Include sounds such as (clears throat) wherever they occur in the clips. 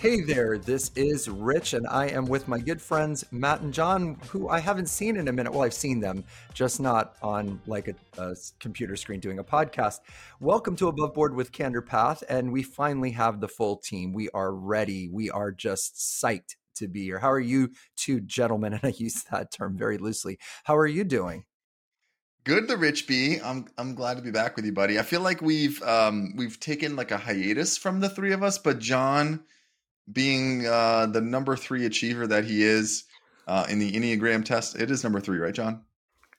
Hey there, this is Rich, and I am with my good friends Matt and John, who I haven't seen in a minute. Well, I've seen them, just not on like a, a computer screen doing a podcast. Welcome to Above Board with Candor Path, and we finally have the full team. We are ready. We are just psyched to be here. How are you two gentlemen? (laughs) And I use that term very loosely. How are you doing? Good, the Rich B. I'm I'm glad to be back with you, buddy. I feel like we've um we've taken like a hiatus from the three of us, but John being uh, the number three achiever that he is uh, in the Enneagram test. It is number three, right, John?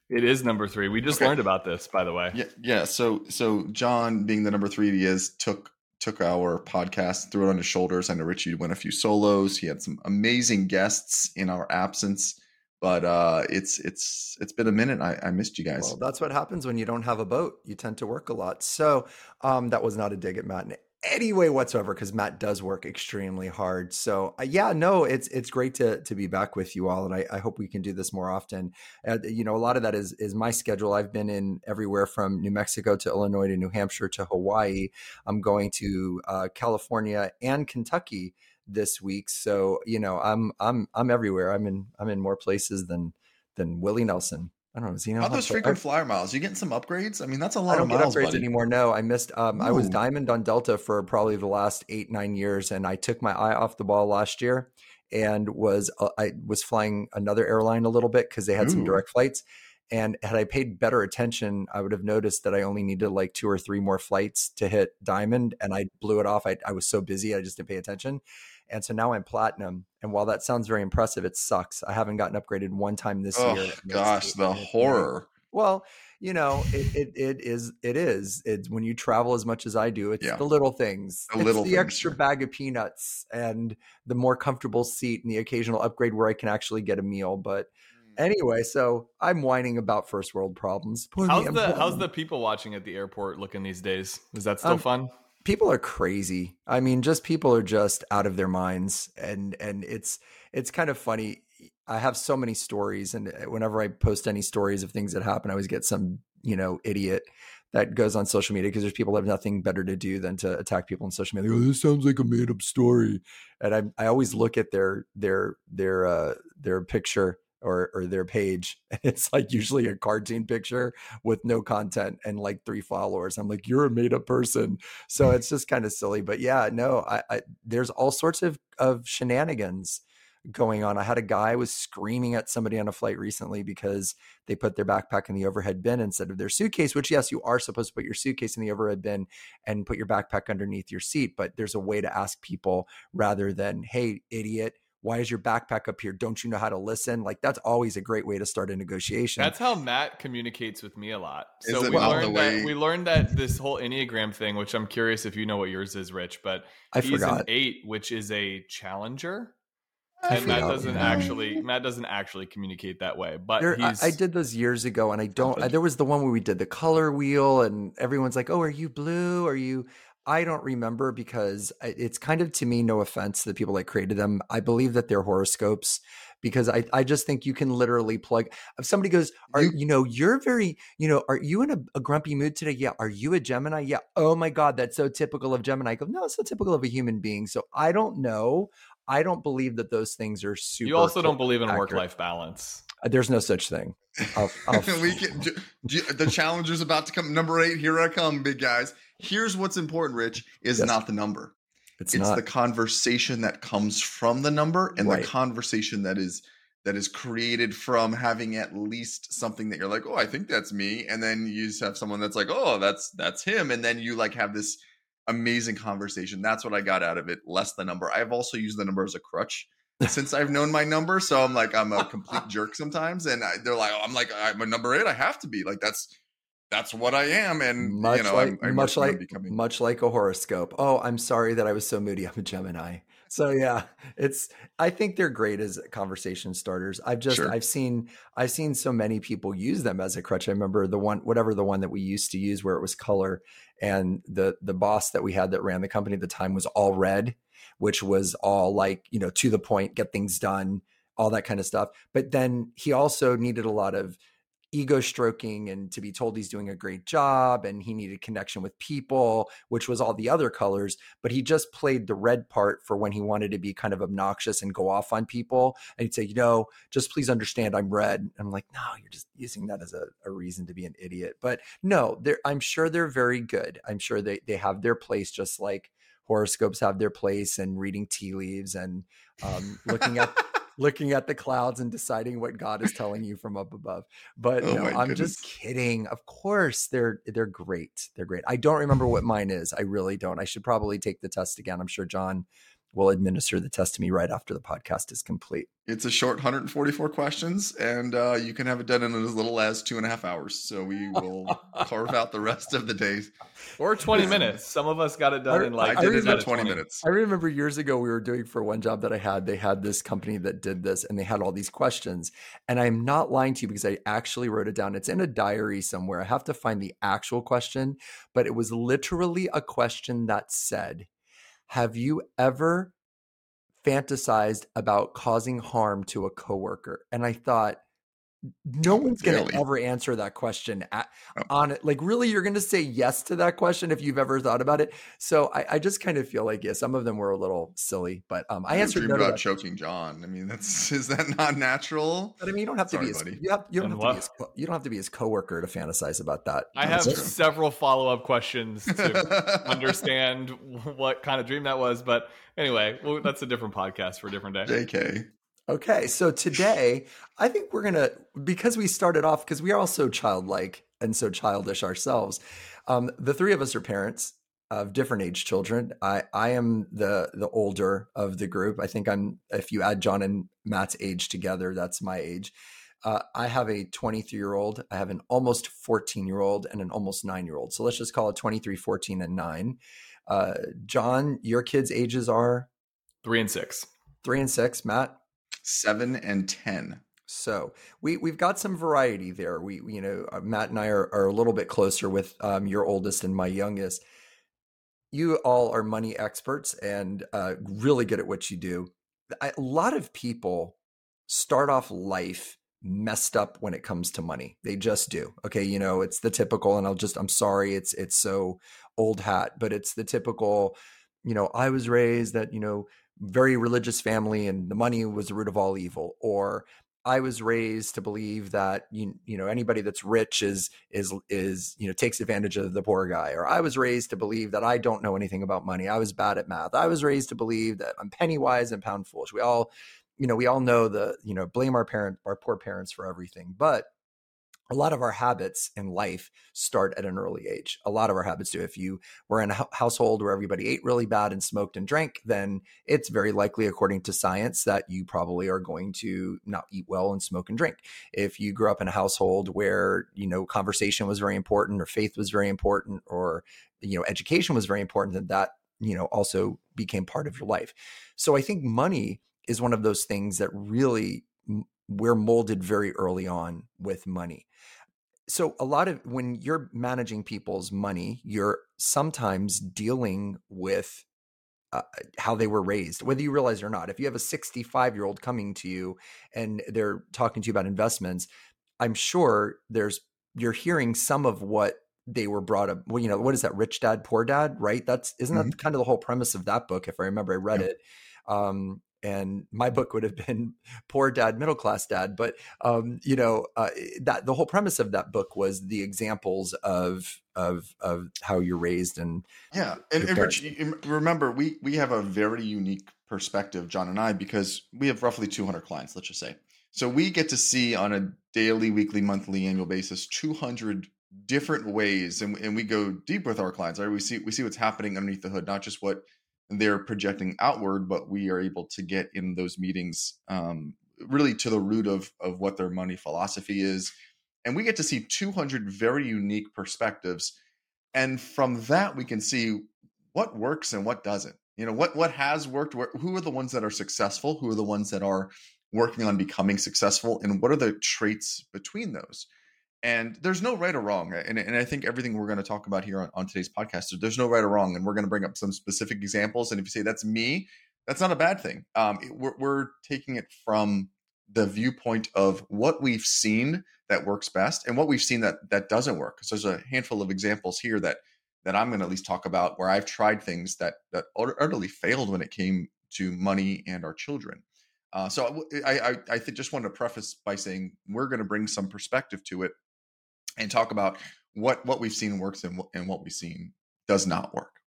It is number three. We just okay. learned about this, by the way. Yeah, yeah. So, so John, being the number three he is, took took our podcast, threw it on his shoulders. I know Richie went a few solos. He had some amazing guests in our absence, but uh, it's it's it's been a minute. I, I missed you guys. Well, that's what happens when you don't have a boat. You tend to work a lot. So um, that was not a dig at Matt any way whatsoever because Matt does work extremely hard. So uh, yeah, no, it's it's great to to be back with you all, and I, I hope we can do this more often. Uh, you know, a lot of that is is my schedule. I've been in everywhere from New Mexico to Illinois to New Hampshire to Hawaii. I'm going to uh, California and Kentucky this week, so you know, I'm I'm I'm everywhere. I'm in I'm in more places than than Willie Nelson. I don't know. He How those frequent flyer miles? You getting some upgrades? I mean, that's a lot I don't of miles. Get upgrades buddy. anymore. No, I missed. Um, I was diamond on Delta for probably the last eight nine years, and I took my eye off the ball last year, and was uh, I was flying another airline a little bit because they had Ooh. some direct flights. And had I paid better attention, I would have noticed that I only needed like two or three more flights to hit diamond, and I blew it off. I, I was so busy, I just didn't pay attention. And so now I'm platinum. And while that sounds very impressive, it sucks. I haven't gotten upgraded one time this oh, year. Gosh, the horror. Well, you know, it, it, it is it is. It's when you travel as much as I do, it's yeah. the little things. The it's little the things, extra bag of peanuts and the more comfortable seat and the occasional upgrade where I can actually get a meal. But mm. anyway, so I'm whining about first world problems. Poor how's the how's the people watching at the airport looking these days? Is that still um, fun? People are crazy. I mean, just people are just out of their minds, and and it's it's kind of funny. I have so many stories, and uh, whenever I post any stories of things that happen, I always get some you know idiot that goes on social media because there's people that have nothing better to do than to attack people on social media. Oh, this sounds like a made up story, and I I always look at their their their uh their picture or or their page (laughs) it's like usually a cartoon picture with no content and like three followers. I'm like you're a made up person. So (laughs) it's just kind of silly but yeah no I, I, there's all sorts of of shenanigans going on. I had a guy was screaming at somebody on a flight recently because they put their backpack in the overhead bin instead of their suitcase which yes you are supposed to put your suitcase in the overhead bin and put your backpack underneath your seat but there's a way to ask people rather than hey idiot why is your backpack up here? Don't you know how to listen? Like that's always a great way to start a negotiation. That's how Matt communicates with me a lot. So we learned that we learned that this whole Enneagram thing, which I'm curious if you know what yours is, Rich, but I he's forgot. an eight, which is a challenger. I and Matt doesn't yeah. actually Matt doesn't actually communicate that way. But there, I, I, did those years ago, and I don't. I, there was the one where we did the color wheel, and everyone's like, "Oh, are you blue? Are you?" I don't remember because it's kind of to me, no offense to the people that created them. I believe that they're horoscopes because I, I just think you can literally plug if somebody goes, Are you, you know, you're very, you know, are you in a, a, grumpy mood today? Yeah. Are you a Gemini? Yeah. Oh my God, that's so typical of Gemini. I go, no, it's so typical of a human being. So I don't know. I don't believe that those things are super. You also don't believe in work life balance. Uh, there's no such thing. I'll, I'll... (laughs) we can, the challenger's about to come. Number eight, here I come, big guys. Here's what's important, Rich, is yes. not the number. It's, it's the conversation that comes from the number and right. the conversation that is that is created from having at least something that you're like, oh, I think that's me, and then you just have someone that's like, oh, that's that's him, and then you like have this amazing conversation. That's what I got out of it. Less the number. I've also used the number as a crutch since I've known my number, so I'm like I'm a complete (laughs) jerk sometimes, and I, they're like, I'm like I'm a number eight. I have to be like that's that's what I am, and much you know, like I'm, I'm much like becoming... much like a horoscope. Oh, I'm sorry that I was so moody. I'm a Gemini. So yeah, it's. I think they're great as conversation starters. I've just sure. I've seen I've seen so many people use them as a crutch. I remember the one whatever the one that we used to use where it was color, and the the boss that we had that ran the company at the time was all red, which was all like you know to the point, get things done, all that kind of stuff. But then he also needed a lot of ego stroking and to be told he's doing a great job and he needed connection with people, which was all the other colors. But he just played the red part for when he wanted to be kind of obnoxious and go off on people. And he'd say, you know, just please understand I'm red. I'm like, no, you're just using that as a, a reason to be an idiot. But no, I'm sure they're very good. I'm sure they, they have their place just like horoscopes have their place and reading tea leaves and um, looking at (laughs) looking at the clouds and deciding what God is telling you from up above. But oh no, I'm goodness. just kidding. Of course, they're they're great. They're great. I don't remember what mine is. I really don't. I should probably take the test again. I'm sure John will administer the test to me right after the podcast is complete. It's a short 144 questions, and uh, you can have it done in as little as two and a half hours. So we will (laughs) carve out the rest of the days, or 20 (laughs) minutes. Some of us got it done I, in like I did it in 20 minutes. I remember years ago we were doing for one job that I had. They had this company that did this, and they had all these questions. And I'm not lying to you because I actually wrote it down. It's in a diary somewhere. I have to find the actual question, but it was literally a question that said have you ever fantasized about causing harm to a coworker? And I thought, no one's going to ever answer that question at, oh. on it. Like, really, you're going to say yes to that question if you've ever thought about it. So I, I just kind of feel like, yeah, some of them were a little silly, but um, I, I answered no about choking John. I mean, that's (laughs) is that not natural? But I mean, you don't have Sorry, to be. His, you, have, you don't have to be. His, you don't have to be his coworker to fantasize about that. I have several follow up questions to (laughs) understand (laughs) what kind of dream that was, but anyway, well, that's a different podcast for a different day. Jk. Okay, so today I think we're gonna because we started off because we are all so childlike and so childish ourselves. Um, the three of us are parents of different age children. I I am the the older of the group. I think I'm if you add John and Matt's age together, that's my age. Uh, I have a 23 year old, I have an almost 14 year old, and an almost nine year old. So let's just call it 23, 14, and nine. Uh, John, your kids' ages are three and six. Three and six. Matt, seven and ten. So we we've got some variety there. We you know uh, Matt and I are, are a little bit closer with um, your oldest and my youngest. You all are money experts and uh, really good at what you do. A lot of people start off life messed up when it comes to money. They just do. Okay, you know, it's the typical and I'll just I'm sorry it's it's so old hat, but it's the typical, you know, I was raised that, you know, very religious family and the money was the root of all evil or I was raised to believe that you you know anybody that's rich is is is you know takes advantage of the poor guy or I was raised to believe that I don't know anything about money. I was bad at math. I was raised to believe that I'm penny wise and pound foolish. We all you know we all know the you know blame our parent our poor parents for everything but a lot of our habits in life start at an early age. A lot of our habits do. If you were in a household where everybody ate really bad and smoked and drank, then it's very likely, according to science, that you probably are going to not eat well and smoke and drink. If you grew up in a household where, you know, conversation was very important or faith was very important or, you know, education was very important, then that, you know, also became part of your life. So I think money is one of those things that really we're molded very early on with money so a lot of when you're managing people's money you're sometimes dealing with uh, how they were raised whether you realize it or not if you have a 65 year old coming to you and they're talking to you about investments i'm sure there's you're hearing some of what they were brought up well you know what is that rich dad poor dad right that's isn't mm-hmm. that kind of the whole premise of that book if i remember i read yeah. it um and my book would have been (laughs) poor dad middle class dad but um, you know uh, that the whole premise of that book was the examples of of of how you're raised and yeah and, and Rich, remember we we have a very unique perspective john and i because we have roughly 200 clients let's just say. So we get to see on a daily weekly monthly annual basis 200 different ways and, and we go deep with our clients right? We see we see what's happening underneath the hood not just what they're projecting outward, but we are able to get in those meetings um, really to the root of of what their money philosophy is, and we get to see 200 very unique perspectives, and from that we can see what works and what doesn't. You know what what has worked. who are the ones that are successful? Who are the ones that are working on becoming successful? And what are the traits between those? And there's no right or wrong. And, and I think everything we're going to talk about here on, on today's podcast, there's no right or wrong. And we're going to bring up some specific examples. And if you say that's me, that's not a bad thing. Um, we're, we're taking it from the viewpoint of what we've seen that works best and what we've seen that that doesn't work. Because there's a handful of examples here that that I'm going to at least talk about where I've tried things that that utterly failed when it came to money and our children. Uh, so I, I, I think just want to preface by saying we're going to bring some perspective to it and talk about what what we've seen works and, and what we've seen does not work.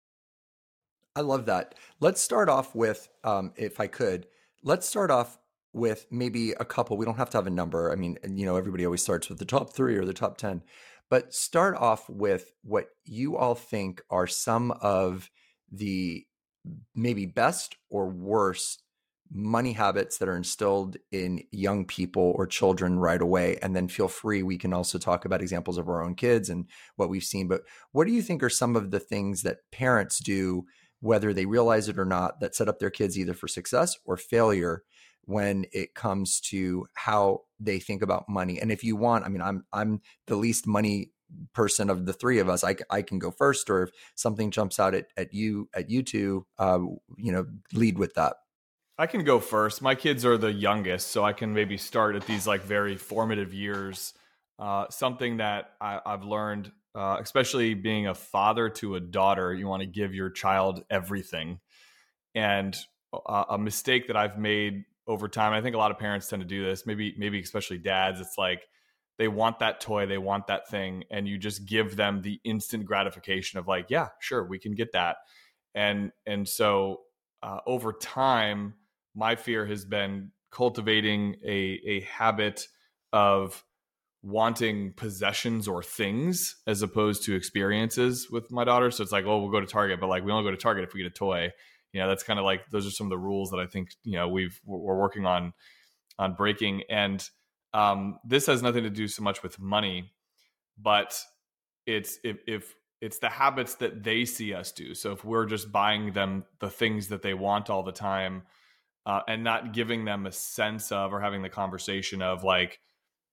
I love that. Let's start off with, um, if I could, let's start off with maybe a couple. We don't have to have a number. I mean, you know, everybody always starts with the top three or the top 10, but start off with what you all think are some of the maybe best or worst money habits that are instilled in young people or children right away. And then feel free we can also talk about examples of our own kids and what we've seen. But what do you think are some of the things that parents do whether they realize it or not that set up their kids either for success or failure when it comes to how they think about money? And if you want i mean i'm i'm the least money person of the three of us. I, I can go first or if something jumps out at, at you at you two uh, you know lead with that I can go first. My kids are the youngest, so I can maybe start at these like very formative years. Uh, something that I, have learned, uh, especially being a father to a daughter, you want to give your child everything. And uh, a mistake that I've made over time, I think a lot of parents tend to do this. Maybe, maybe especially dads. It's like they want that toy, they want that thing, and you just give them the instant gratification of like, yeah, sure, we can get that. And and so uh, over time my fear has been cultivating a a habit of wanting possessions or things as opposed to experiences with my daughter. So it's like, oh, we'll go to Target, but like we only go to Target if we get a toy. You know, that's kind of like those are some of the rules that I think you know we've we're working on on breaking. And um, this has nothing to do so much with money, but it's if if it's the habits that they see us do. So if we're just buying them the things that they want all the time uh, and not giving them a sense of or having the conversation of like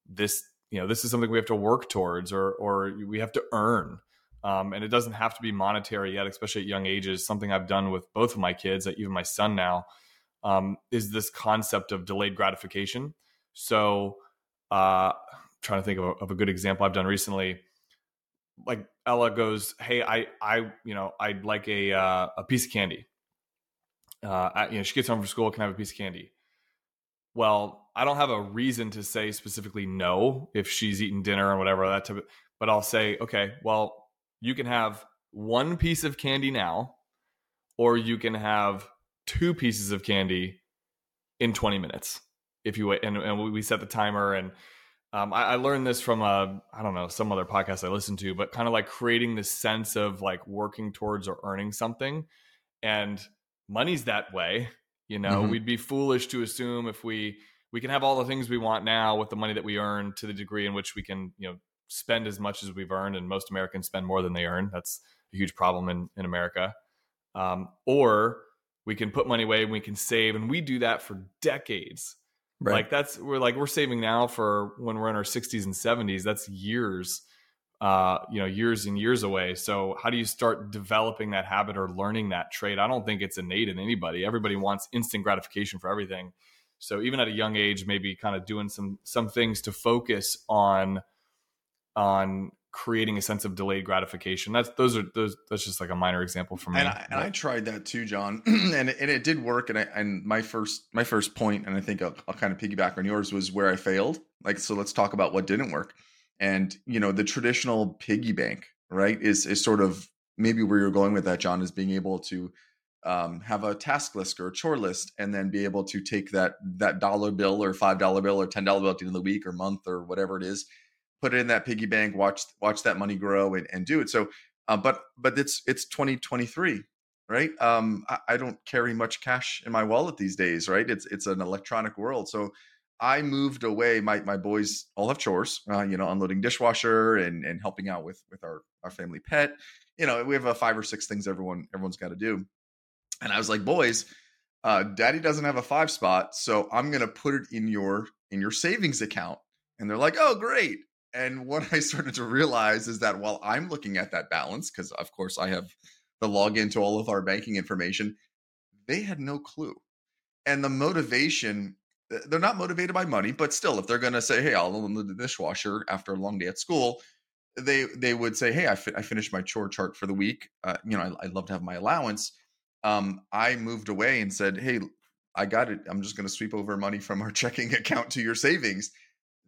this you know this is something we have to work towards or or we have to earn. Um, and it doesn't have to be monetary yet especially at young ages. Something i've done with both of my kids even my son now um, is this concept of delayed gratification. So uh, trying to think of a, of a good example i've done recently. Like ella goes hey i i you know i'd like a uh, a piece of candy uh, you know, she gets home from school, can I have a piece of candy? Well, I don't have a reason to say specifically no if she's eating dinner or whatever that type of, but I'll say, okay, well, you can have one piece of candy now, or you can have two pieces of candy in 20 minutes if you wait. And, and we set the timer. And um, I, I, learned this from a, I don't know, some other podcast I listened to, but kind of like creating this sense of like working towards or earning something. And money's that way. You know, mm-hmm. we'd be foolish to assume if we we can have all the things we want now with the money that we earn to the degree in which we can, you know, spend as much as we've earned, and most Americans spend more than they earn. That's a huge problem in in America. Um, or we can put money away and we can save, and we do that for decades. Right. Like that's we're like we're saving now for when we're in our 60s and 70s. That's years uh, you know, years and years away. So how do you start developing that habit or learning that trait? I don't think it's innate in anybody. Everybody wants instant gratification for everything. So even at a young age, maybe kind of doing some some things to focus on on creating a sense of delayed gratification. That's those are those. That's just like a minor example for me. And I, and I tried that too, John, (clears throat) and and it did work. And I and my first my first point, and I think I'll, I'll kind of piggyback on yours was where I failed. Like so, let's talk about what didn't work and you know the traditional piggy bank right is is sort of maybe where you're going with that john is being able to um, have a task list or a chore list and then be able to take that that dollar bill or five dollar bill or ten dollar bill at the end of the week or month or whatever it is put it in that piggy bank watch watch that money grow and, and do it. So uh, but but it's it's 2023 right? Um I, I don't carry much cash in my wallet these days right? It's it's an electronic world. So I moved away. My my boys all have chores, uh, you know, unloading dishwasher and and helping out with with our our family pet. You know, we have a five or six things everyone everyone's got to do. And I was like, boys, uh, Daddy doesn't have a five spot, so I'm gonna put it in your in your savings account. And they're like, oh, great. And what I (laughs) started to realize is that while I'm looking at that balance, because of course I have the login to all of our banking information, they had no clue. And the motivation they're not motivated by money, but still, if they're going to say, "Hey, I'll unload the dishwasher after a long day at school," they they would say, "Hey, I, fi- I finished my chore chart for the week. Uh, you know, I, would love to have my allowance." Um, I moved away and said, "Hey, I got it. I'm just going to sweep over money from our (laughs) checking account to your savings."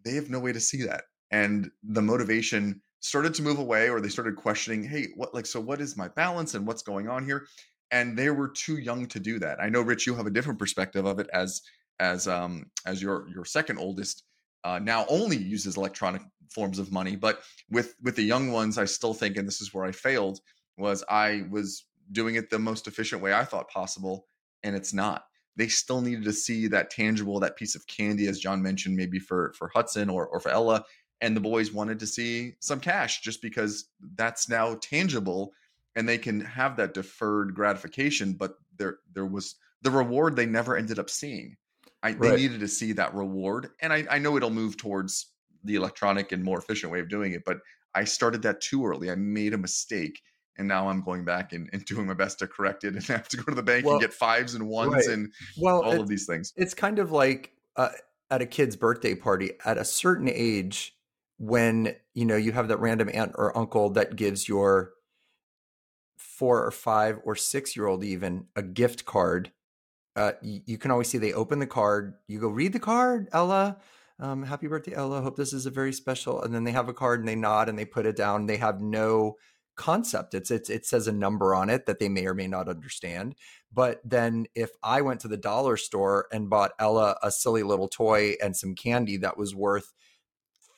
They have no way to see that, and the motivation started to move away, or they started questioning, "Hey, what like so? What is my balance and what's going on here?" And they were too young to do that. I know, Rich, you have a different perspective of it as as um as your your second oldest uh, now only uses electronic forms of money but with with the young ones i still think and this is where i failed was i was doing it the most efficient way i thought possible and it's not. They still needed to see that tangible that piece of candy as john mentioned maybe for for hudson or, or for ella and the boys wanted to see some cash just because that's now tangible and they can have that deferred gratification but there there was the reward they never ended up seeing I, right. they needed to see that reward, and I, I know it'll move towards the electronic and more efficient way of doing it. But I started that too early. I made a mistake, and now I'm going back and, and doing my best to correct it, and I (laughs) have to go to the bank well, and get fives and ones right. and well, all of these things. It's kind of like uh, at a kid's birthday party. At a certain age, when you know you have that random aunt or uncle that gives your four or five or six year old even a gift card uh, you, you, can always see they open the card. You go read the card, Ella. Um, happy birthday, Ella. Hope this is a very special. And then they have a card and they nod and they put it down. They have no concept. It's, it's it says a number on it that they may or may not understand. But then if I went to the dollar store and bought Ella a silly little toy and some candy that was worth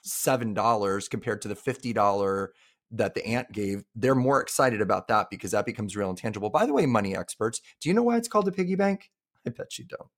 seven dollars compared to the fifty dollar that the aunt gave, they're more excited about that because that becomes real and tangible. By the way, money experts, do you know why it's called a piggy bank? I bet you don't.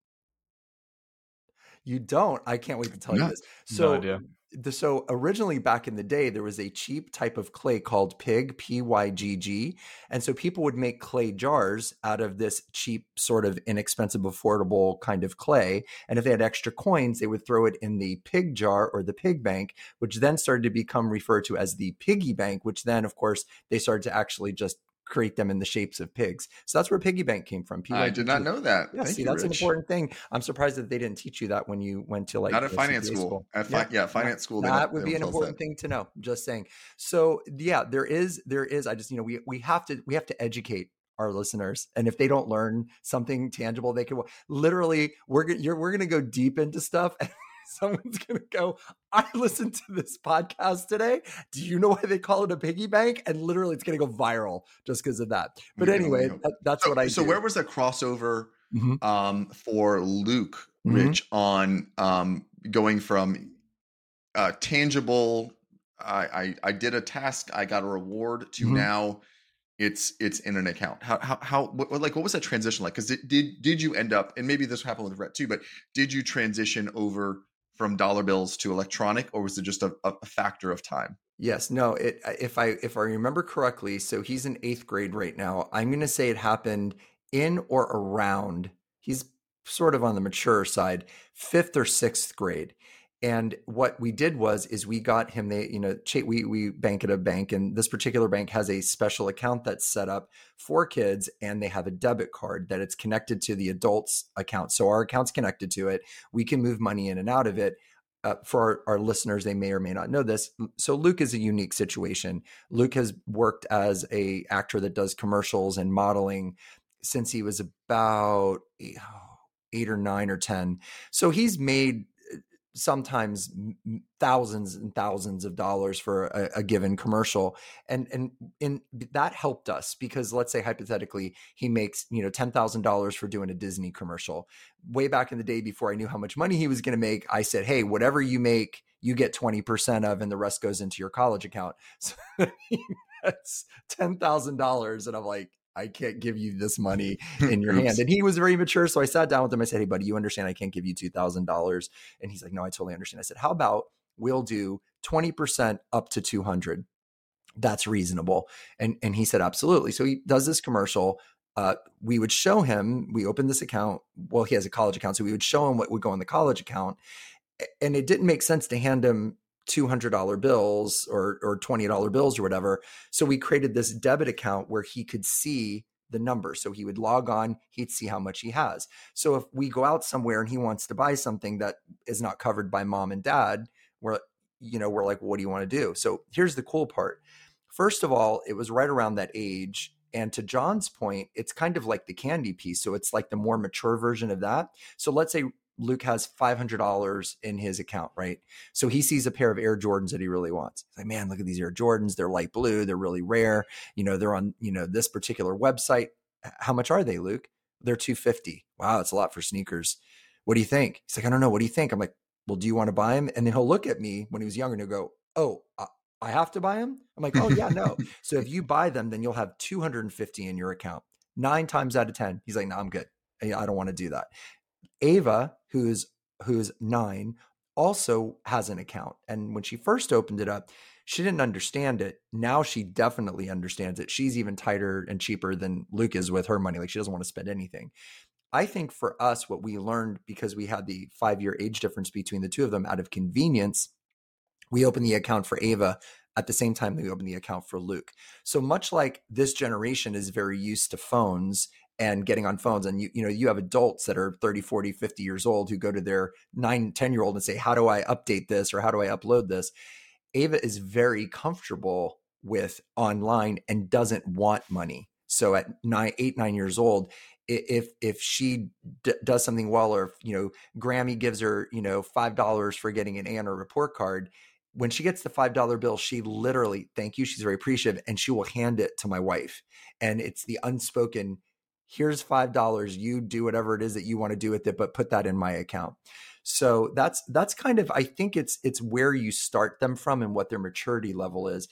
You don't. I can't wait to tell you this. So, no the, so originally back in the day, there was a cheap type of clay called pig, P Y G G, and so people would make clay jars out of this cheap, sort of inexpensive, affordable kind of clay. And if they had extra coins, they would throw it in the pig jar or the pig bank, which then started to become referred to as the piggy bank. Which then, of course, they started to actually just create them in the shapes of pigs. So that's where piggy bank came from. I did not know that. Yeah, Thank see, you, that's Rich. an important thing. I'm surprised that they didn't teach you that when you went to like not at finance school. school. At fi- yeah. yeah, finance school. That would be an important that. thing to know. Just saying. So yeah, there is there is. I just you know we we have to we have to educate our listeners and if they don't learn something tangible they can literally we're you're, we're going to go deep into stuff (laughs) (laughs) someone's going to go, I listened to this podcast today. Do you know why they call it a piggy bank? And literally it's going to go viral just because of that. But anyway, that, that's so, what I So do. where was the crossover mm-hmm. um, for Luke, mm-hmm. Rich, on um, going from uh, tangible, I, I, I, did a task, I got a reward to mm-hmm. now it's it's in an account how how, how what, like what was that transition like because did, did did you end up and maybe this happened with Rhett too but did you transition over from dollar bills to electronic, or was it just a, a factor of time? Yes, no. It if I if I remember correctly, so he's in eighth grade right now. I'm going to say it happened in or around. He's sort of on the mature side, fifth or sixth grade, and what we did was is we got him they you know we we bank at a bank and this particular bank has a special account that's set up for kids and they have a debit card that it's connected to the adults account. So our account's connected to it. We can move money in and out of it uh, for our, our, listeners they may or may not know this. So luke is a unique situation. Luke has worked as a actor that does commercials and modeling since he was about eight, eight or nine or ten. So he's made sometimes thousands and thousands of dollars for a, a, given commercial and and in that helped us because let's say hypothetically he makes you know $10,000 for doing a Disney commercial. Way back in the day before I knew how much money he was going to make I said hey whatever you make you get 20% of and the rest goes into your college account. (laughs) So that's $10,000 and I'm like I can't give you this money (laughs) in your hand. And he was very mature. So I sat down with him. I said, Hey, buddy, you understand I can't give you $2,000. And he's like, No, I totally understand. I said, How about we'll do 20% up to 200? That's reasonable. And, and he said, Absolutely. So he does this commercial. Uh, we would show him, we opened this account. Well, he has a college account. So we would show him what would go in the college account. And it didn't make sense to hand him $200 bills or or $20 bills or whatever. So we created this debit account where he could see the number. So he would log on, he'd see how much he has. So if we go out somewhere and he wants to buy something that is not covered by mom and dad, we're you know, we're like, what do you want to do? So here's the cool part. First of all, it was right around that age. And to John's point, it's kind of like the candy piece. So it's like the more mature version of that. So let's say Luke has $500 in his account, right? So he sees a pair of Air Jordans that he really wants. He's like, man, look at these Air Jordans. They're light blue. They're really rare. You know, they're on, you know, this particular website. How much are they, Luke? They're 250. Wow, that's a lot for sneakers. What do you think? He's like, I don't know. What do you think? I'm like, well, do you want to buy them? And then he'll look at me when he was younger and he'll go, oh, I have to buy them? I'm like, oh, yeah, no. (laughs) so if you buy them, then you'll have 250 in your account. Nine times out of 10, he's like, no, I'm good. I don't want to do that. Ava, who's who's nine, also has an account. And when she first opened it up, she didn't understand it. Now she definitely understands it. She's even tighter and cheaper than Luke is with her money. Like she doesn't want to spend anything. I think for us, what we learned because we had the five year age difference between the two of them out of convenience, we opened the account for Ava at the same time that we opened the account for Luke. So much like this generation is very used to phones and getting on phones and you you know you have adults that are 30 40 50 years old who go to their 9 10 year old and say how do i update this or how do i upload this? Ava is very comfortable with online and doesn't want money. So at nine eight nine years old if if she d- does something well or if, you know grammy gives her you know five dollars for getting an a on her report card when she gets the five dollar bill she literally thank you she's very appreciative and she will hand it to my wife. And it's the unspoken here's five dollars you do whatever it is that you want to do with it but put that in my account so that's that's kind of i think it's it's where you start them from and what their maturity level is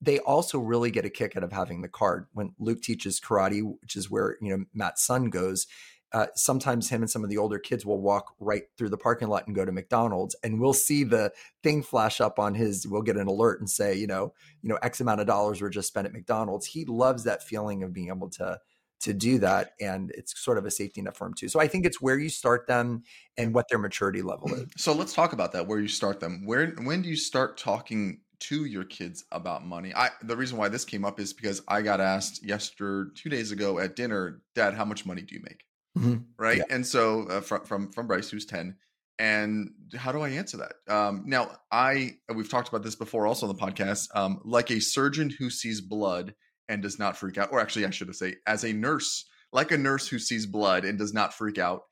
they also really get a kick out of having the card when luke teaches karate which is where you know matt's son goes uh, sometimes him and some of the older kids will walk right through the parking lot and go to McDonald's, and we'll see the thing flash up on his. We'll get an alert and say, you know, you know, X amount of dollars were just spent at McDonald's. He loves that feeling of being able to to do that and it's sort of a safety net for them too. So i think it's where you start them and what their maturity level is. So let's talk about that where you start them. Where when do you start talking to your kids about money? I the reason why this came up is because i got asked yesterday two days ago at dinner dad how much money do you make? Mm-hmm. right? Yeah. and so uh, from, from from bryce who's 10 and how do i answer that? Um, now i we've talked about this before also on the podcast um, like a surgeon who sees blood and does not freak out, or actually, I should have say, as a nurse, like a nurse who sees blood and does not freak out.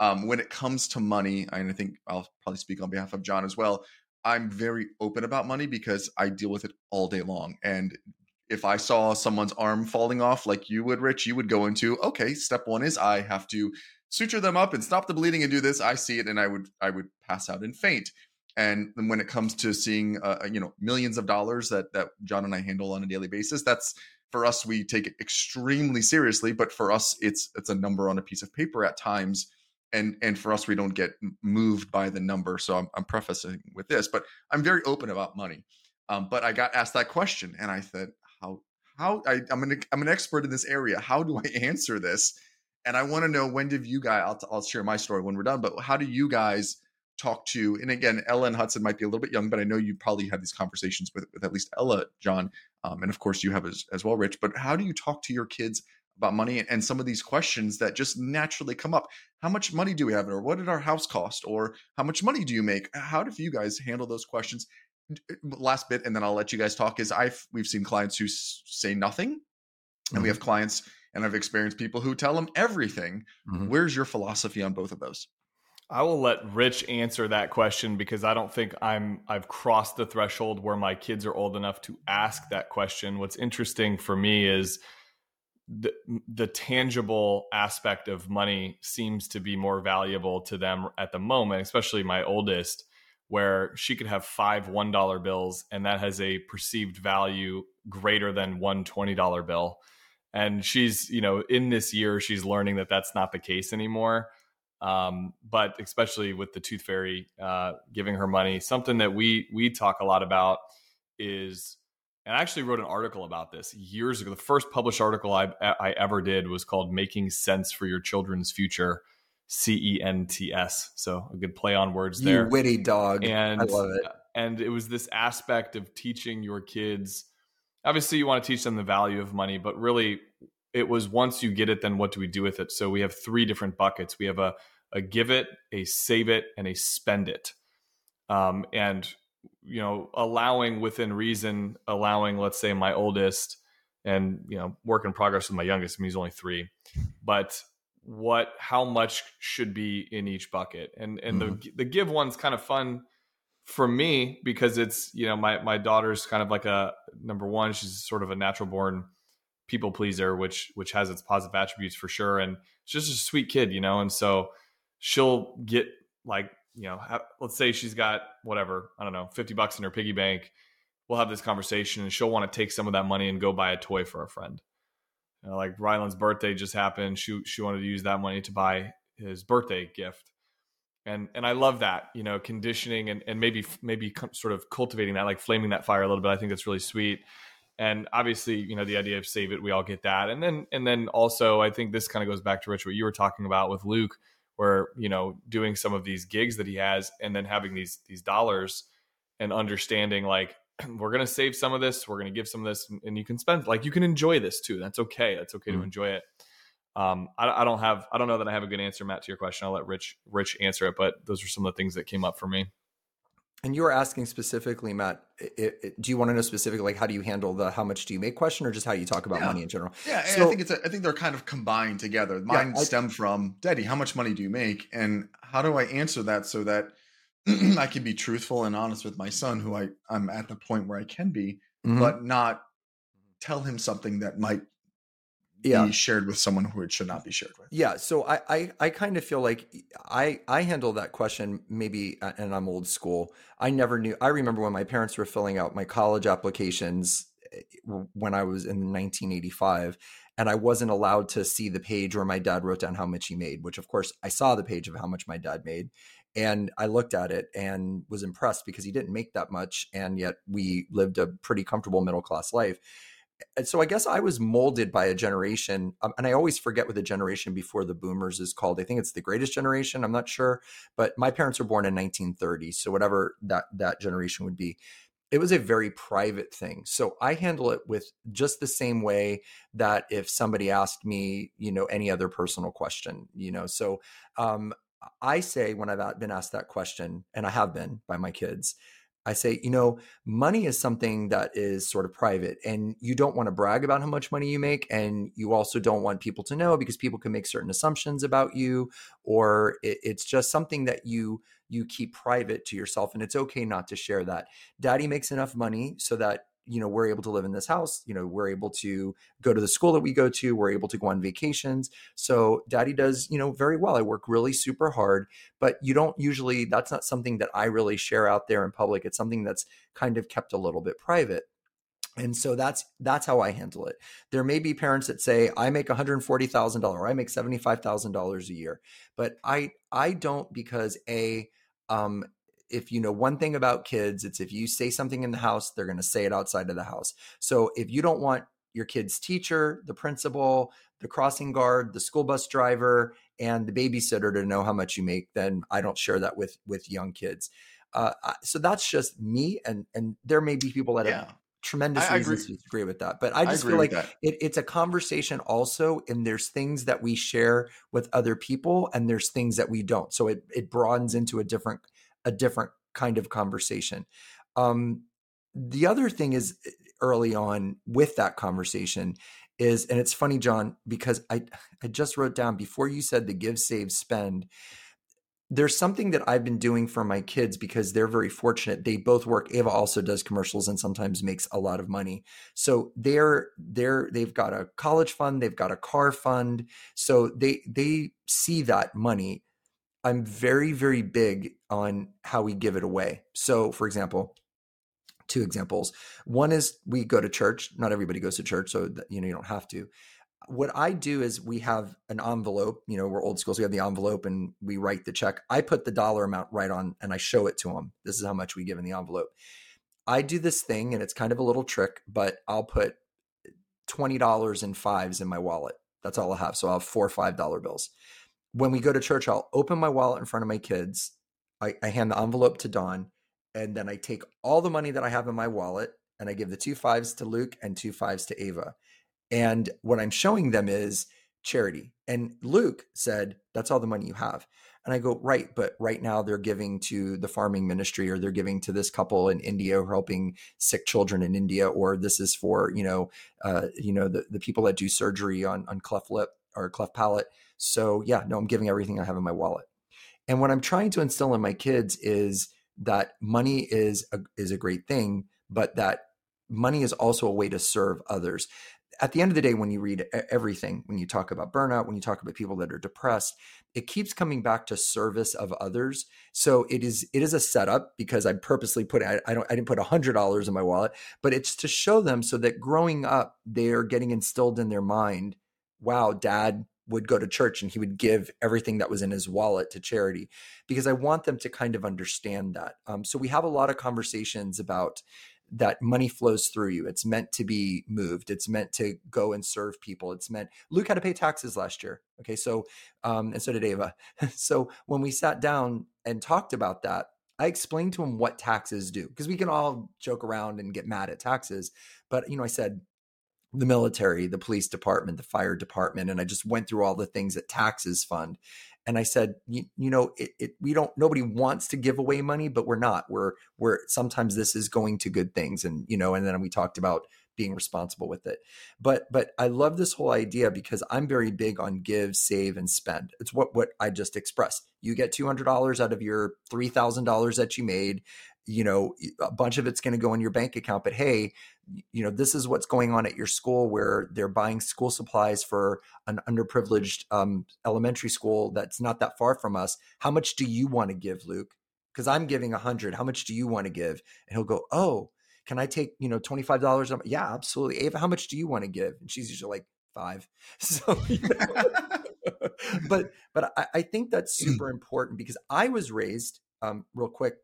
Um, when it comes to money, and I think I'll probably speak on behalf of John as well. I'm very open about money because I deal with it all day long. And if I saw someone's arm falling off like you would, Rich, you would go into, okay, step one is I have to suture them up and stop the bleeding and do this. I see it and I would I would pass out and faint. And when it comes to seeing, uh, uh, you know, millions of dollars that that John and I handle on a daily basis, that's for us we take it extremely seriously. But for us, it's it's a number on a piece of paper at times, and and for us, we don't get moved by the number. So I'm, I'm prefacing with this, but I'm very open about money. Um, but I got asked that question, and I said, how how I, I'm an I'm an expert in this area. How do I (laughs) answer this? And I want to know when did you guys? I'll, I'll share my story when we're done. But how do you guys? Talk to and again ella and hudson might be a little bit young but i know you probably have these conversations with, with at least ella john um, and of course you have as, as well rich but how do you talk to your kids about money and some of these questions that just naturally come up? How much money do we have or what did our house cost or how much money do you make? How do you guys handle those questions? Uh, last bit and then i'll let you guys talk is i've we've seen clients who say nothing and mm-hmm. we have clients and i've experienced people who tell them everything. Mm-hmm. where's your philosophy on both of those I will let Rich answer that question because I don't think I'm I've crossed the threshold where my kids are old enough to ask that question. What's interesting for me is the the tangible aspect of money seems to be more valuable to them at the moment, especially my oldest, where she could have five one dollar bills and that has a perceived value greater than one twenty dollar bill. And she's, you know, in this year, she's learning that that's not the case anymore um, but especially with the Tooth Fairy uh, giving her money, something that we we talk a lot about is, and I actually wrote an article about this years ago. The first published article I, I ever did was called "Making Sense for Your Children's Future." C E N T S. So a good play on words there. You witty dog. And I love it. And it was this aspect of teaching your kids. Obviously, you want to teach them the value of money, but really, it was once you get it, then what do we do with it? So we have three different buckets. We have a a give it, a save it, and a spend it. Um, and you know, allowing within reason, allowing, let's say, my oldest and you know, work in progress with my youngest. I mean, he's only three, but what, how much should be in each bucket? And and mm-hmm. the the give one's kind of fun for me because it's you know my my daughter's kind of like a number one. She's sort of a natural born people pleaser, which which has its positive attributes for sure, and she's just a sweet kid, you know, and so she'll get like you know, let's say she's got whatever, I don't know, 50 bucks in her piggy bank. We'll have this conversation and she'll want to take some of that money and go buy a toy for a friend. You know, like Ryland's birthday just happened. She, she wanted to use that money to buy his birthday gift. And, and I love that, you know, conditioning and, and maybe, maybe sort of cultivating that, like flaming that fire a little bit. I think that's really sweet. And obviously, you know, the idea of save it, we all get that. And then, and then also, I think this kind of goes back to Rich, what you were talking about with Luke where you know doing some of these gigs that he has and then having these these dollars and understanding like (clears throat) we're going to save some of this we're going to give some of this and you can spend like you can enjoy this too that's okay that's okay mm-hmm. to enjoy it um I, I, don't have i don't know that i have a good answer matt to your question i'll let rich rich answer it but those are some of the things that came up for me and you were asking specifically, Matt. It, it, do you want to know specifically, like how do you handle the how much do you make question, or just how you talk about yeah. money in general? Yeah, so, I think it's a, I think they're kind of combined together. Mine yeah, stem from, Daddy, how much money do you make, and how do I answer that so that (clears throat) I can be truthful and honest with my son, who I I'm at the point where I can be, mm-hmm. but not tell him something that might yeah. be shared with someone who it should not be shared with. Yeah. So I, I, I kind of feel like I, I handle that question maybe, uh, and I'm old school. I never knew. I remember when my parents were filling out my college applications eh, when I was in 1985 and I wasn't allowed to see the page where my dad wrote down how much he made, which of course I saw the page of how much my dad made. And I looked at it and was impressed because he didn't make that much. And yet we lived a pretty comfortable middle class life and so I guess I was molded by a generation, um, and I always forget what the generation before the boomers is called. I think it's the greatest generation. I'm not sure, but my parents were born in 1930, so whatever that that generation would be. It was a very private thing. So I handle it with just the same way that if somebody asked me, you know, any other personal question, you know. So um, I say when I've been asked that question, and I have been by my kids, I say, you know, money is something that is sort of private and you don't want to brag about how much money you make. And you also don't want people to know because people can make certain assumptions about you, or it, it's just something that you you keep private to yourself and it's okay not to share that daddy makes enough money so that you know we're able to live in this house you know we're able to go to the school that we go to we're able to go on vacations. So daddy does you know very well. I work really super hard but you don't usually that's not something that i really share out there in public. It's something that's kind of kept a little bit private. And so that's that's how i handle it. There may be parents that say i make $140000 or i make $75000 a year but i i don't because a um if you know one thing about kids, it's if you say something in the house, they're going to say it outside of the house. So if you don't want your kid's teacher, the principal, the crossing guard, the school bus driver, and the babysitter to know how much you make, then I don't share that with with young kids. Uh, so that's just me, and and there may be people that yeah. have tremendous I, reasons agree. to agree with that. But I just I feel like it, it's a conversation also, and there's things that we share with other people, and there's things that we don't. So it it broadens into a different a different kind of conversation. Um, the other thing is eh, early on with that conversation is, and it's funny, John, because I I just wrote down before you said the give, save, spend. There's something that I've been doing for my kids because they're very fortunate. They both work. Ava also does commercials and sometimes makes a lot of money. So they're they're they've got a college fund, they've got a car fund. So they they see that money I'm very, very big on how we give it away. So, for example, two examples. One is we go to church. Not everybody goes to church, so that, you know you don't have to. What I do is we have an envelope. You know, we're old school, so we have the envelope and we write the check. I put the dollar amount right on, and I show it to them. This is how much we give in the envelope. I do this thing, and it's kind of a little trick, but I'll put twenty dollars in fives in my wallet. That's all I have. So I'll have four five dollar bills when we go to church, I'll open my wallet in front of my kids. I, I hand the envelope to Don, and then I take all the money that I have in my wallet and I give the two fives to Luke and two fives to Ava. And what I'm showing them is charity. And Luke said, That's all the money you have. And I go, Right, but right now they're giving to the farming ministry or they're giving to this couple in India who are helping sick children in India, or this is for, you know, uh, you know, the, the people that do surgery on, on cleft lip or cleft palate. So yeah, no, I'm giving everything I have in my wallet. And what I'm trying to instill in my kids is that money is a, is a great thing, but that money is also a way to serve others at the end of the day, when you read everything, when you talk about burnout, when you talk about people that are depressed, it keeps coming back to service of others. So it is it is a setup because I purposely put I, I don't I didn't put a hundred dollars in my wallet, but it's to show them so that growing up they are getting instilled in their mind. Wow, dad would go to church and he would give everything that was in his wallet to charity because I want them to kind of understand that. Um, so we have a lot of conversations about that money flows through you. It's meant to be moved. It's meant to go and serve people. It's meant Luke had to pay taxes last year. Okay. So, um, and so did Ava. (laughs) so when we sat down and talked about that, I explained to him what taxes do because we can all joke around and get mad at taxes. But, you know, I said, the military, the police department, the fire department, and I just went through all the things that taxes fund and I said, you, you know, it, it, we don't, nobody wants to give away money, but we're not. We're, we're sometimes this is going to good things, and you know, and then we talked about being responsible with it. But, but I love this whole idea because I'm very big on give, save, and spend. It's what what I just expressed. You get two hundred dollars out of your three thousand dollars that you made you know a bunch of it's going to go in your bank account but hey you know this is what's going on at your school where they're buying school supplies for an underprivileged um, elementary school that's not that far from us. How much do you want to give luke? Because i'm giving a hundred. How much do you want to give? And he'll go oh can i take you know $25 yeah absolutely. Ava how much do you want to give? And she's usually like five. (laughs) So you know. (laughs) but but I, I, think that's super important because i was raised um, real quick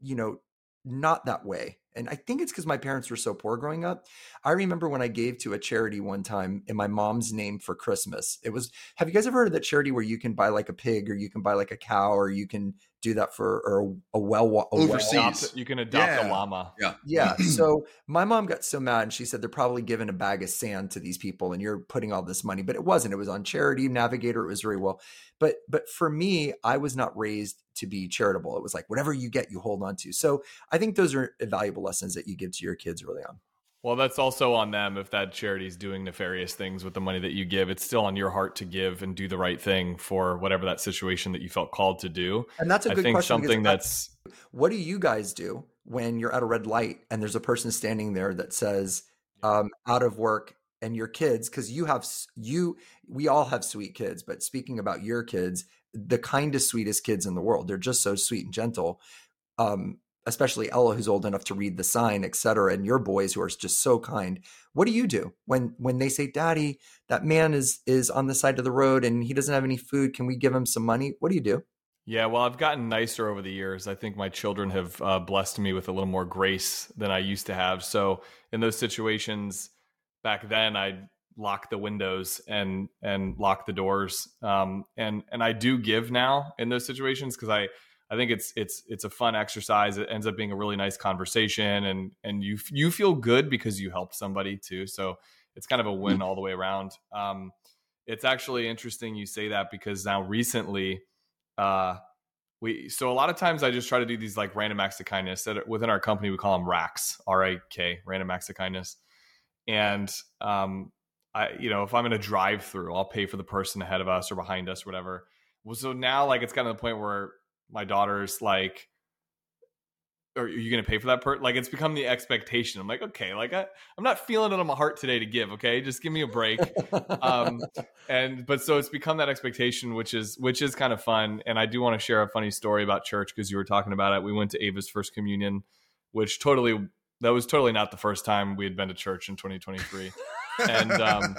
you know, not that way. And I think it's because my parents were so poor growing up. I remember when I gave to a charity one time in my mom's name for Christmas. It was, have you guys ever heard of that charity where you can buy like a pig or you can buy like a cow or you can do that for or a well a overseas. Well, you can adopt yeah. a llama. Yeah, yeah. (clears throat) so my mom got so mad, and she said they're probably giving a bag of sand to these people, and you're putting all this money, but it wasn't. It was on charity navigator. It was very well, but but for me, I was not raised to be charitable. It was like whatever you get, you hold on to. So I think those are valuable lessons that you give to your kids early on. Well, that's also on them. If that charity is doing nefarious things with the money that you give, it's still on your heart to give and do the right thing for whatever that situation that you felt called to do. And that's a good I think question. Something that's what do you guys do when you're at a red light and there's a person standing there that says um, out of work and your kids because you have you we all have sweet kids but speaking about your kids the kindest sweetest kids in the world they're just so sweet and gentle um, especially Ella, who's old enough to read the sign, et cetera, and your boys who are just so kind. What do you do when when they say, "Daddy, that man is is on the side of the road and he doesn't have any food. Can we give him some money?" What do you do? Yeah, well, I've gotten nicer over the years. I think my children have uh, blessed me with a little more grace than I used to have. So in those situations, back then, I'd lock the windows and and lock the doors. Um, and and I do give now in those situations because I I think it's it's it's a fun exercise. It ends up being a really nice conversation, and and you you feel good because you helped somebody too. So it's kind of a win all the way around. Um, it's actually interesting you say that because now recently, uh, we so a lot of times I just try to do these like random acts of kindness that within our company we call them racks, R A K, random acts of kindness, and um, I you know if I'm in a drive through, I'll pay for the person ahead of us or behind us, or whatever. Well, so now like it's kind of the point where my daughter's like are you going to pay for that per like it's become the expectation. I'm like okay like I, i'm not feeling it on my heart today to give okay? Just give me a break. Um and but so it's become that expectation which is which is kind of fun and i do want to share a funny story about church because you were talking about it. We went to ava's first communion which totally that was totally not the first time we had been to church in 2023 and um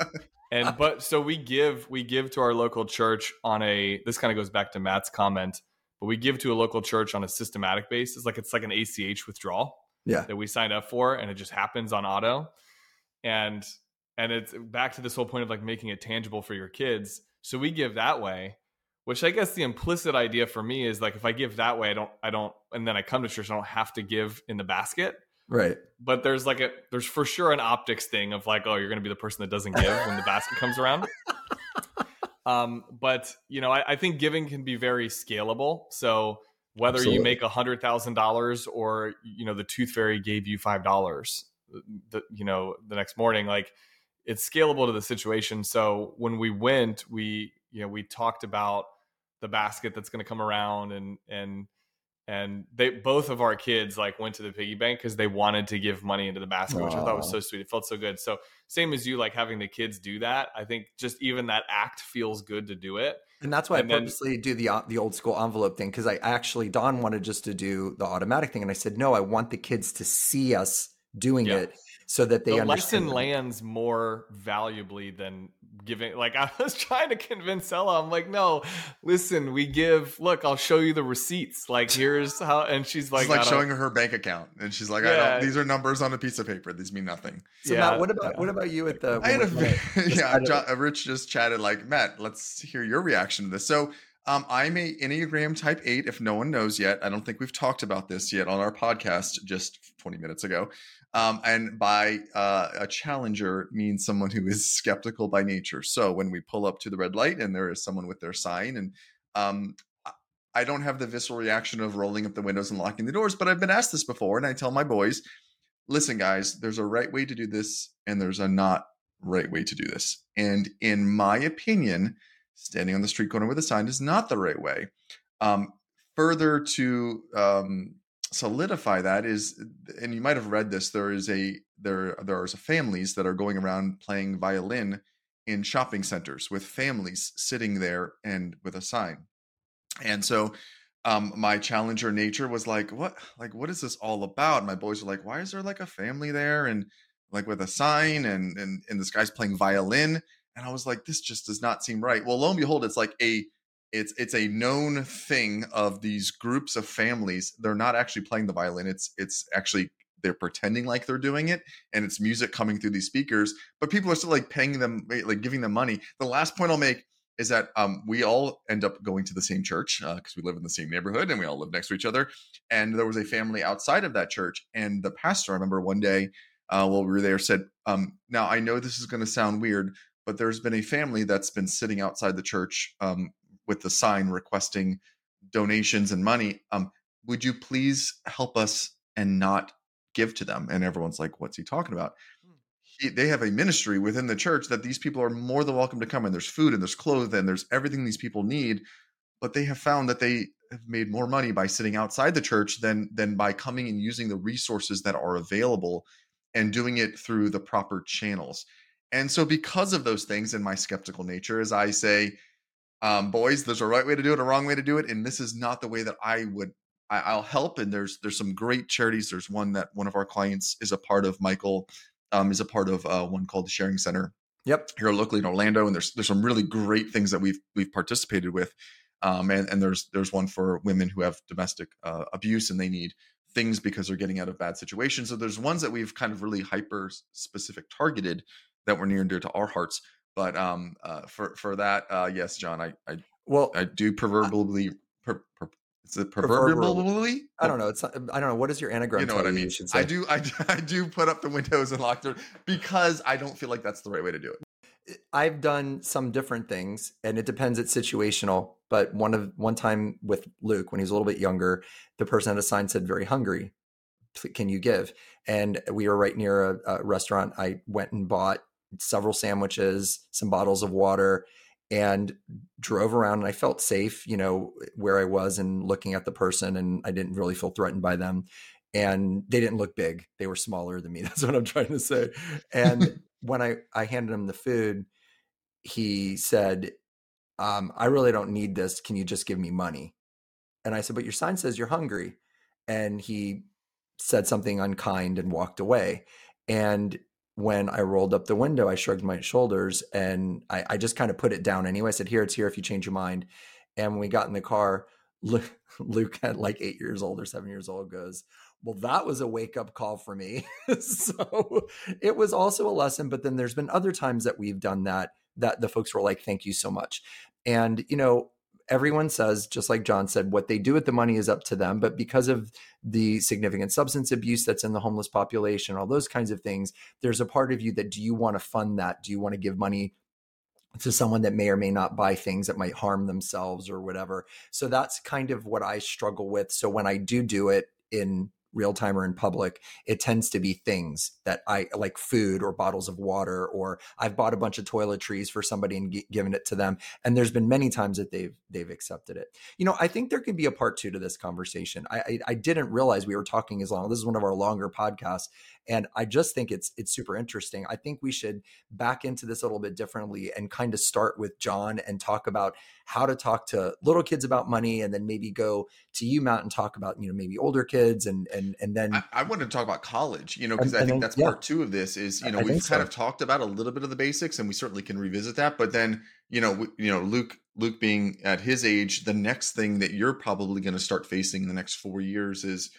and but so we give we give to our local church on a this kind of goes back to matt's comment but we give to a local church on a systematic basis. Like it's like an ACH withdrawal yeah. that we signed up for, and it just happens on auto. And and it's back to this whole point of like making it tangible for your kids. So we give that way, which I guess the implicit idea for me is like if I give that way, I don't I don't and then I come to church, I don't have to give in the basket. Right. But there's like a there's for sure an optics thing of like, oh, you're gonna be the person that doesn't give when the basket comes around. (laughs) Um, but you know, I, I think giving can be very scalable. So whether Absolutely. you make a hundred thousand dollars or you know the tooth fairy gave you five dollars the you know the next morning like it's scalable to the situation so when we went we you know we talked about the basket that's going to come around and and and they both of our kids like went to the piggy bank because they wanted to give money into the basket Aww. which i thought was so sweet it felt so good so same as you like having the kids do that i think just even that act feels good to do it and that's why and I purposely do the uh, the old school envelope thing because I actually Don wanted just to do the automatic thing, and I said no, I want the kids to see us doing yeah. it so that they the understand. lesson lands more valuably than giving. Like (laughs) I was trying to convince Ella, I'm like, no, listen, we give. Look, I'll show you the receipts. Like (laughs) here's how, and she's like, she's like showing her her bank account, and she's like, yeah. I don't. These are numbers on a piece of paper. These mean nothing. So yeah. Matt, what about what about you at the? I had a, (laughs) yeah, John, Rich just chatted like Matt. Let's hear your reaction to this. So. Um, I'm a Enneagram Type Eight. If no one knows yet, I don't think we've talked about this yet on our podcast just 20 minutes ago. Um, and by uh, a challenger means someone who is skeptical by nature. So when we pull up to the red light and there is someone with their sign, and um, I don't have the visceral reaction of rolling up the windows and locking the doors, but I've been asked this before, and I tell my boys, listen, guys, there's a right way to do this, and there's a not right way to do this. And in my opinion, standing on the street corner with a sign is not the right way. Um, further to um, solidify that is and you might have read this there is a there there are families that are going around playing violin in shopping centers with families sitting there and with a sign. And so um my challenger nature was like what like what is this all about? My boys are like why is there like a family there and like with a sign and and and this guy's playing violin and i was like this just does not seem right. Well lo and behold it's like a it's it's a known thing of these groups of families they're not actually playing the violin it's it's actually they're pretending like they're doing it and it's music coming through these speakers but people are still like paying them like giving them money. The last point i'll make is that um, we all end up going to the same church because uh, we live in the same neighborhood and we all live next to each other and there was a family outside of that church and the pastor i remember one day uh, while we were there said um, now i know this is going to sound weird but there's been a family that's been sitting outside the church um, with the sign requesting donations and money. Um, would you please help us and not give to them? And everyone's like, what's he talking about? Hmm. He, they have a ministry within the church that these people are more than welcome to come and there's food and there's clothes and there's everything these people need. But they have found that they have made more money by sitting outside the church than than by coming and using the resources that are available and doing it through the proper channels. And so because of those things in my skeptical nature, as I say, um, boys, there's a right way to do it, a wrong way to do it, and this is not the way that I would. I, will help, and there's there's some great charities. There's one that one of our clients is a part of. Michael um, is a part of uh, one called the Sharing Center. Yep, here locally in Orlando, and there's there's some really great things that we've we've participated with. Um, and, and there's there's one for women who have domestic uh, abuse and they need things because they're getting out of bad situations. So there's ones that we've kind of really hyper specific targeted that were near and dear to our hearts. But um, uh, for for that, uh, yes, John, I, I well, I do proverbially. Per, per, is it proverbially? I don't know. It's I don't know. What is your anagram? You know what I mean. I do. I, (laughs) I do put up the windows and lock them because I don't feel like that's the right way to do it. I've done some different things, and it depends. It's situational. But one of one time with Luke when he was a little bit younger, the person at a sign said, "Very hungry. Can you give?" And we were right near a, a restaurant. I went and bought several sandwiches, some bottles of water, and drove around. And I felt safe, you know, where I was and looking at the person, and I didn't really feel threatened by them. And they didn't look big; they were smaller than me. (laughs) That's what I'm trying to say. And (laughs) when I I handed him the food, he said, um, "I really don't need this. Can you just give me money?" And I said, "But your sign says you're hungry." And he said something unkind and walked away. And when I rolled up the window, I shrugged my shoulders and I, I just kind of put it down anyway. I said, Here, it's here if you change your mind. And when we got in the car, (laughs) Luke, Luke at like eight years old or seven years old goes, Well, that was a wake up call for me. (laughs) so it was also a lesson. But then there's been other times that we've done that, that the folks were like, Thank you so much. And, you know, everyone says, just like John said, what they do with the money is up to them. But because of the significant substance abuse that's in the homeless population, all those kinds of things, there's a part of you that do you want to fund that? Do you want to give money to someone that may or may not buy things that might harm themselves or whatever? So that's kind of what I struggle with. So when I do do it in real time or in public, it tends to be things that I like food or bottles of water, or I've bought a bunch of toiletries for somebody and g- given it to them. And there's been many times that they've they've accepted it. You know, I think there could be a part two to this conversation. I, I, I didn't realize we were talking as long. This is one of our longer podcasts, and I just think it's it's super interesting. I think we should back into this a little bit differently and kind of start with John and talk about how to talk to little kids about money, and then maybe go to you, Matt, and talk about you know maybe older kids, and and and then I, I wanted to talk about college. You know, because I think then, that's yeah. part two of this. Is you know I we've kind so. of talked about a little bit of the basics, and we certainly can revisit that. But then you know you know Luke Luke being at his age, the next thing that you're probably going to start facing in the next four years is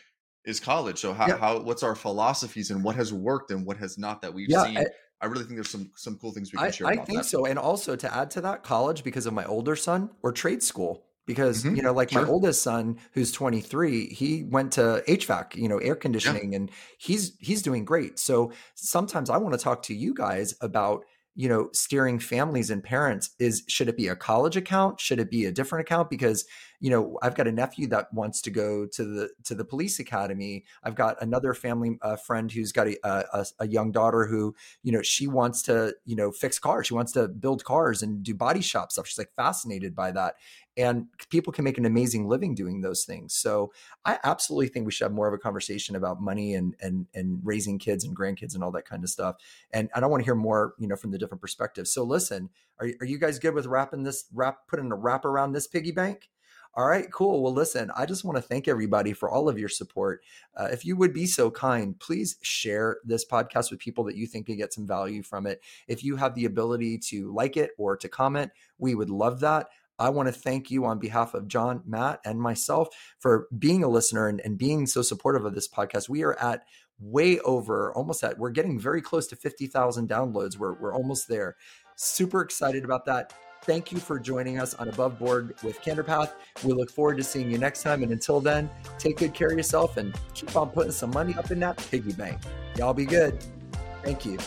is college. So how, yeah. how what's our philosophies and what has worked and what has not that we've yeah, seen? Eh, I, I, really think there's some some cool things we can share. I, think that. so, and also to add to that, college because of my older son or trade school because mm-hmm. you know like sure. my oldest son who's 23 he went to hvac you know air conditioning yeah. and he's he's doing great so sometimes i want to talk to you guys about you know steering families and parents is should it be a college account? Should it be a different account? Because you know i've got a nephew that wants to go to the to the police academy. I've got another family friend who's got a, a, a young daughter who you know she wants to you know fix cars. She wants to build cars and do body shop stuff. She's like fascinated by that and people can make an amazing living doing those things so i absolutely think we should have more of a conversation about money and and and raising kids and grandkids and all that kind of stuff and i don't want to hear more you know from the different perspectives so listen are, are you guys good with wrapping this wrap putting a wrap around this piggy bank all right, cool. Well, listen, I just want to thank everybody for all of your support. Uh, if you would be so kind, please share this podcast with people that you think can get some value from it. If you have the ability to like it or to comment, we would love that. I want to thank you on behalf of John, Matt, and myself for being a listener and, and being so supportive of this podcast. We are at way over, almost at, we're getting very close to 50,000 downloads. We're, we're almost there. Super excited about that. Thank you for joining us on Above Board with Canderpath. We look forward to seeing you next time. And until then, take good care of yourself and keep on putting some money up in that piggy bank. Y'all be good. Thank you.